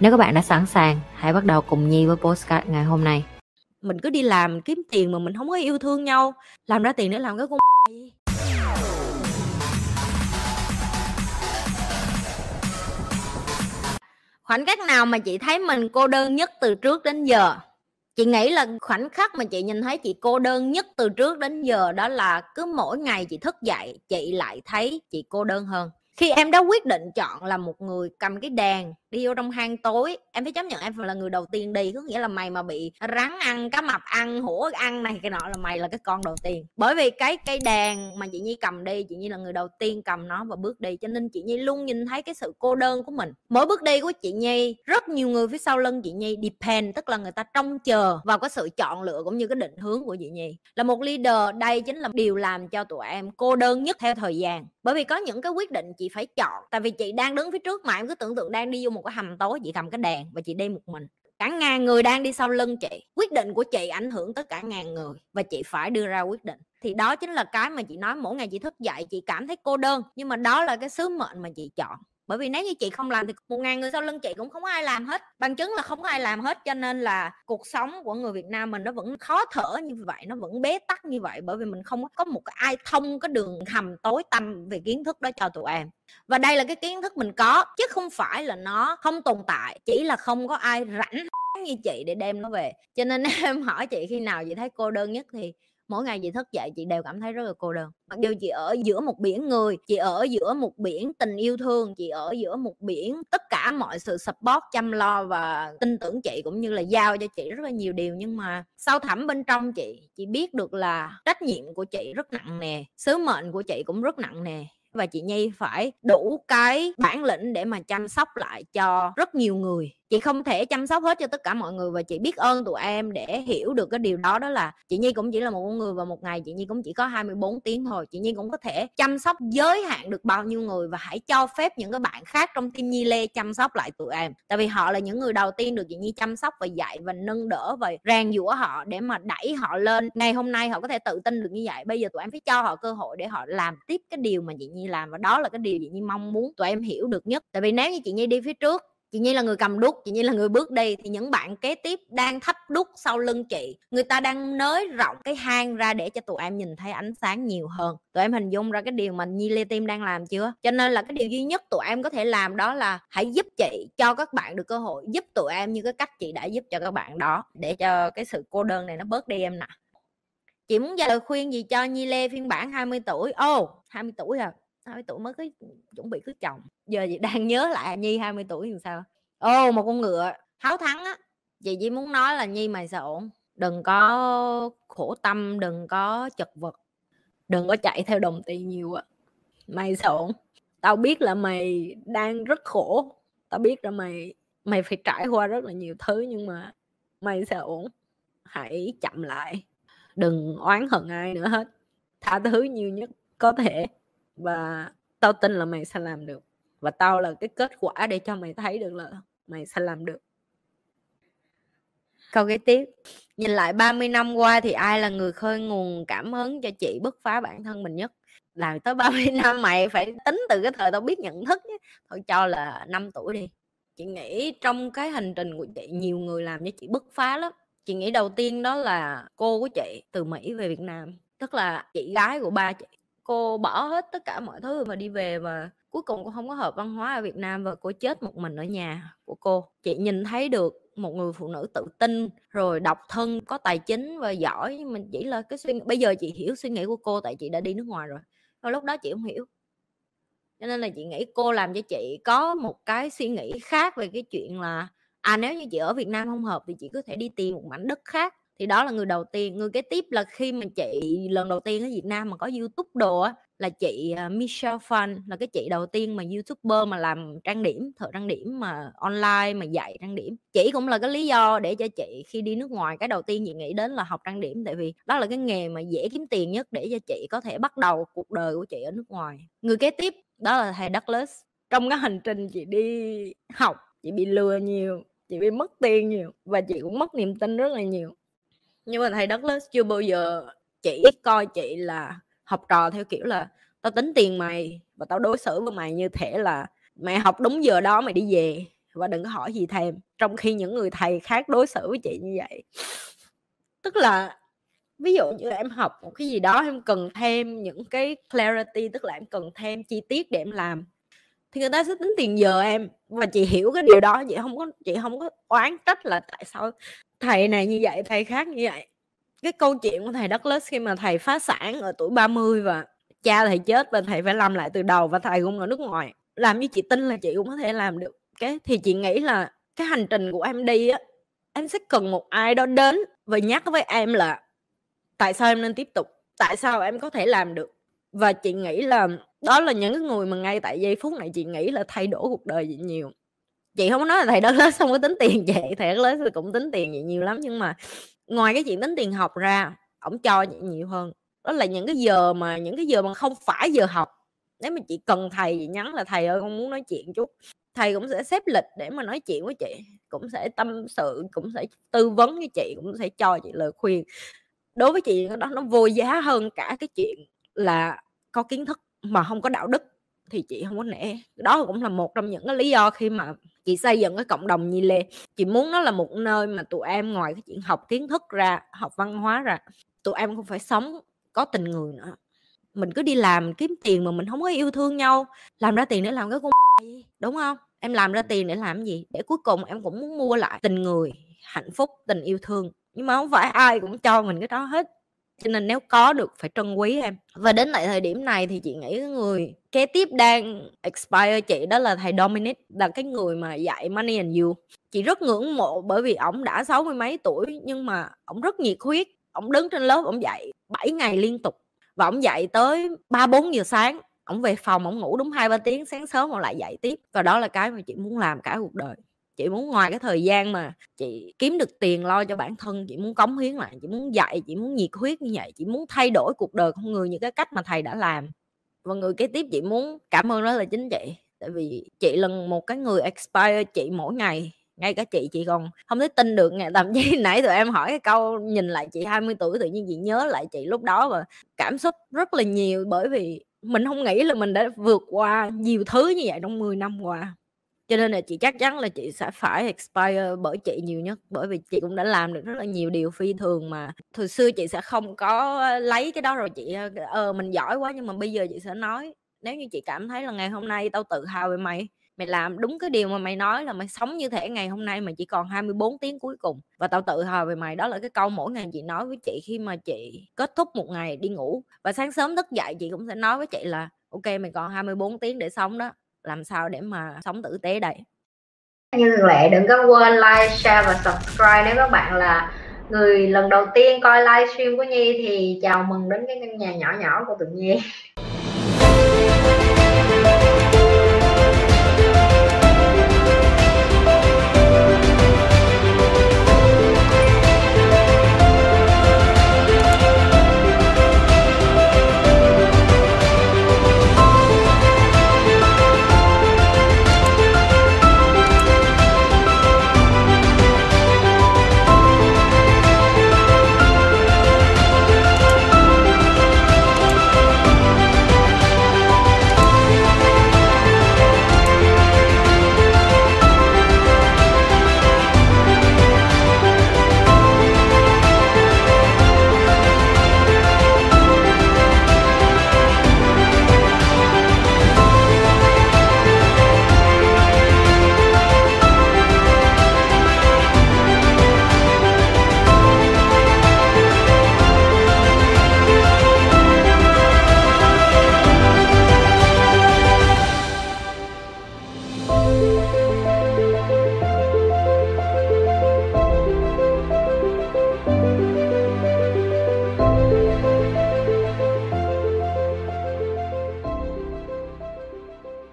Nếu các bạn đã sẵn sàng, hãy bắt đầu cùng Nhi với postcard ngày hôm nay. Mình cứ đi làm kiếm tiền mà mình không có yêu thương nhau, làm ra tiền để làm cái con gì? Khoảnh khắc nào mà chị thấy mình cô đơn nhất từ trước đến giờ? Chị nghĩ là khoảnh khắc mà chị nhìn thấy chị cô đơn nhất từ trước đến giờ đó là cứ mỗi ngày chị thức dậy, chị lại thấy chị cô đơn hơn. Khi em đã quyết định chọn là một người cầm cái đàn đi vô trong hang tối. Em phải chấp nhận em phải là người đầu tiên đi, có nghĩa là mày mà bị rắn ăn, cá mập ăn, hổ ăn này, cái nọ là mày là cái con đầu tiên. Bởi vì cái cây đàn mà chị nhi cầm đi, chị nhi là người đầu tiên cầm nó và bước đi, cho nên chị nhi luôn nhìn thấy cái sự cô đơn của mình. Mỗi bước đi của chị nhi, rất nhiều người phía sau lưng chị nhi depend, tức là người ta trông chờ vào cái sự chọn lựa cũng như cái định hướng của chị nhi. Là một leader, đây chính là điều làm cho tụi em cô đơn nhất theo thời gian. Bởi vì có những cái quyết định chị phải chọn, tại vì chị đang đứng phía trước mà, em cứ tưởng tượng đang đi vô một cái hầm tối, chị cầm cái đèn và chị đi một mình. Cả ngàn người đang đi sau lưng chị. Quyết định của chị ảnh hưởng tất cả ngàn người và chị phải đưa ra quyết định. Thì đó chính là cái mà chị nói, mỗi ngày chị thức dậy chị cảm thấy cô đơn, nhưng mà đó là cái sứ mệnh mà chị chọn bởi vì nếu như chị không làm thì một ngàn người sau lưng chị cũng không có ai làm hết, bằng chứng là không có ai làm hết, cho nên là cuộc sống của người Việt Nam mình nó vẫn khó thở như vậy, nó vẫn bế tắc như vậy, bởi vì mình không có một cái ai thông cái đường hầm tối tăm về kiến thức đó cho tụi em. Và đây là cái kiến thức mình có, chứ không phải là nó không tồn tại, chỉ là không có ai rảnh như chị để đem nó về. Cho nên em hỏi chị khi nào chị thấy cô đơn nhất thì mỗi ngày chị thức dậy chị đều cảm thấy rất là cô đơn. Mặc dù chị ở giữa một biển người, chị ở giữa một biển tình yêu thương, chị ở giữa một biển tất cả mọi sự support, chăm lo và tin tưởng chị cũng như là giao cho chị rất là nhiều điều. Nhưng mà sâu thẳm bên trong chị chị biết được là trách nhiệm của chị rất nặng nề, sứ mệnh của chị cũng rất nặng nề. Và chị Nhi phải đủ cái bản lĩnh để mà chăm sóc lại cho rất nhiều người chị không thể chăm sóc hết cho tất cả mọi người và chị biết ơn tụi em để hiểu được cái điều đó đó là chị Nhi cũng chỉ là một con người và một ngày chị Nhi cũng chỉ có 24 tiếng thôi. Chị Nhi cũng có thể chăm sóc giới hạn được bao nhiêu người và hãy cho phép những cái bạn khác trong team Nhi Lê chăm sóc lại tụi em. Tại vì họ là những người đầu tiên được chị Nhi chăm sóc và dạy và nâng đỡ và rèn giũa họ để mà đẩy họ lên. Ngày hôm nay họ có thể tự tin được như vậy. Bây giờ tụi em phải cho họ cơ hội để họ làm tiếp cái điều mà chị Nhi làm và đó là cái điều chị Nhi mong muốn tụi em hiểu được nhất. Tại vì nếu như chị Nhi đi phía trước chị Nhi là người cầm đúc chị Nhi là người bước đi thì những bạn kế tiếp đang thắp đúc sau lưng chị người ta đang nới rộng cái hang ra để cho tụi em nhìn thấy ánh sáng nhiều hơn. Tụi em hình dung ra cái điều mà Nhi Lê Tim đang làm chưa? Cho nên là cái điều duy nhất tụi em có thể làm đó là hãy giúp chị cho các bạn được cơ hội giúp tụi em như cái cách chị đã giúp cho các bạn đó để cho cái sự cô đơn này nó bớt đi em nè. Chị muốn dạy lời khuyên gì cho Nhi Lê phiên bản 20 tuổi? Ô oh, 20 tuổi à 20 tuổi mới có chuẩn bị cưới chồng. Giờ chị đang nhớ lại Nhi 20 tuổi thì sao? Ô oh, một con ngựa háo thắng á. Chị chỉ muốn nói là Nhi mày sao ổn? Đừng có khổ tâm đừng có chật vật đừng có chạy theo đồng tiền nhiều á. Mày sao ổn? Tao biết là mày đang rất khổ. Tao biết là mày mày phải trải qua rất là nhiều thứ nhưng mà mày sẽ ổn? Hãy chậm lại. Đừng oán hận ai nữa hết. Tha thứ nhiều nhất có thể và tao tin là mày sẽ làm được. Và tao là cái kết quả để cho mày thấy được là mày sẽ làm được. Câu kế tiếp. Nhìn lại 30 năm qua thì ai là người khơi nguồn cảm hứng cho chị bứt phá bản thân mình nhất? Làm tới 30 năm mày phải tính từ cái thời tao biết nhận thức nhé. thôi cho là 5 tuổi đi. Chị nghĩ trong cái hành trình của chị, nhiều người làm cho chị bứt phá lắm. Chị nghĩ đầu tiên đó là cô của chị từ mỹ về việt nam. Tức là chị gái của ba chị cô bỏ hết tất cả mọi thứ và đi về và cuối cùng cô không có hợp văn hóa ở Việt Nam và cô chết một mình ở nhà của cô. Chị nhìn thấy được một người phụ nữ tự tin, rồi độc thân, có tài chính và giỏi, nhưng mình chỉ là cái suy nghĩ, bây giờ chị hiểu suy nghĩ của cô tại chị đã đi nước ngoài rồi. Và lúc đó chị không hiểu. Cho nên là chị nghĩ cô làm cho chị có một cái suy nghĩ khác về cái chuyện là à nếu như chị ở Việt Nam không hợp thì chị có thể đi tìm một mảnh đất khác thì đó là người đầu tiên, người kế tiếp là khi mà chị, lần đầu tiên ở Việt Nam mà có YouTube đồ á, là chị à, Michelle Fan là cái chị đầu tiên mà youtuber mà làm trang điểm, thợ trang điểm mà online mà dạy trang điểm. Chị cũng là cái lý do để cho chị khi đi nước ngoài, cái đầu tiên chị nghĩ đến là học trang điểm, tại vì đó là cái nghề mà dễ kiếm tiền nhất để cho chị có thể bắt đầu cuộc đời của chị ở nước ngoài. Người kế tiếp, đó là thầy Douglas. Trong cái hành trình chị đi học, chị bị lừa nhiều, chị bị mất tiền nhiều và chị cũng mất niềm tin rất là nhiều nhưng mà thầy Douglas chưa bao giờ chỉ coi chị là học trò theo kiểu là tao tính tiền mày và tao đối xử với mày như thể là mày học đúng giờ đó mày đi về và đừng có hỏi gì thêm. Trong khi những người thầy khác đối xử với chị như vậy. Tức là ví dụ như em học một cái gì đó em cần thêm những cái clarity tức là em cần thêm chi tiết để em làm thì người ta sẽ tính tiền giờ em, và chị hiểu cái điều đó, chị không có, chị không có oán trách là tại sao thầy này như vậy, thầy khác như vậy. Cái câu chuyện của thầy Douglas khi mà thầy phá sản ở tuổi 30 và cha thầy chết và thầy phải làm lại từ đầu và thầy cũng ở nước ngoài. Làm như chị tin là chị cũng có thể làm được. Cái, thì chị nghĩ là cái hành trình của em đi á, em sẽ cần một ai đó đến và nhắc với em là tại sao em nên tiếp tục, tại sao em có thể làm được. Và chị nghĩ là đó là những cái người mà ngay tại giây phút này chị nghĩ là thay đổi cuộc đời chị nhiều. Chị không nói là thầy đó lớn xong có tính tiền vậy thầy đó lớn cũng tính tiền vậy nhiều lắm, nhưng mà ngoài cái chuyện tính tiền học ra, ổng cho chị nhiều hơn. Đó là những cái giờ mà, những cái giờ mà không phải giờ học. Nếu mà chị cần thầy chị nhắn là, thầy ơi, con muốn nói chuyện chút. Thầy cũng sẽ xếp lịch để mà nói chuyện với chị, cũng sẽ tâm sự, cũng sẽ tư vấn với chị, cũng sẽ cho chị lời khuyên. Đối với chị đó, nó vô giá hơn cả cái chuyện là có kiến thức mà không có đạo đức thì chị không có nể. Đó cũng là một trong những cái lý do khi mà chị xây dựng cái cộng đồng Nhi Lê. Chị muốn nó là một nơi mà tụi em ngoài cái chuyện học kiến thức ra học văn hóa ra tụi em cũng phải sống có tình người nữa. Mình cứ đi làm kiếm tiền mà mình không có yêu thương nhau. Làm ra tiền để làm cái con đúng không em làm ra tiền để làm gì? Để cuối cùng em cũng muốn mua lại tình người hạnh phúc tình yêu thương. Nhưng mà không phải ai cũng cho mình cái đó hết cho nên nếu có được phải trân quý em. Và đến tại thời điểm này thì chị nghĩ cái người kế tiếp đang expire chị đó là thầy Dominic, là cái người mà dạy Money and You. Chị rất ngưỡng mộ bởi vì ổng đã sáu mươi mấy tuổi nhưng mà ổng rất nhiệt huyết. Ổng đứng trên lớp ổng dạy 7 ngày liên tục và ổng dạy tới ba bốn giờ sáng. Ổng về phòng ổng ngủ đúng hai ba tiếng, sáng sớm ổng lại dạy tiếp. Và đó là cái mà chị muốn làm cả cuộc đời chị muốn ngoài cái thời gian mà chị kiếm được tiền lo cho bản thân, chị muốn cống hiến lại, chị muốn dạy, chị muốn nhiệt huyết như vậy, chị muốn thay đổi cuộc đời con người những cái cách mà thầy đã làm. Và người kế tiếp chị muốn cảm ơn đó là chính chị. Tại vì chị là một cái người expire chị mỗi ngày, ngay cả chị chị còn không thể tin được ngày thậm chí nãy tụi em hỏi cái câu nhìn lại chị 20 tuổi tự nhiên chị nhớ lại chị lúc đó và cảm xúc rất là nhiều bởi vì mình không nghĩ là mình đã vượt qua nhiều thứ như vậy trong 10 năm qua cho nên là chị chắc chắn là chị sẽ phải expire bởi chị nhiều nhất, bởi vì chị cũng đã làm được rất là nhiều điều phi thường mà. Thời xưa chị sẽ không có lấy cái đó rồi chị ờ, ờ, ờ mình giỏi quá nhưng mà bây giờ chị sẽ nói, nếu như chị cảm thấy là ngày hôm nay tao tự hào về mày mày làm đúng cái điều mà mày nói là mày sống như thể ngày hôm nay mà chỉ còn 24 tiếng cuối cùng và tao tự hào về mày. Đó là cái câu mỗi ngày chị nói với chị khi mà chị kết thúc một ngày đi ngủ. Và sáng sớm thức dậy chị cũng sẽ nói với chị là, ok, mày còn 24 tiếng để sống đó làm sao để mà sống tử tế đây? Như thường lệ, đừng có quên like, share và subscribe. Nếu các bạn là người lần đầu tiên coi livestream của Nhi thì chào mừng đến cái căn nhà nhỏ nhỏ của tụi Nhi.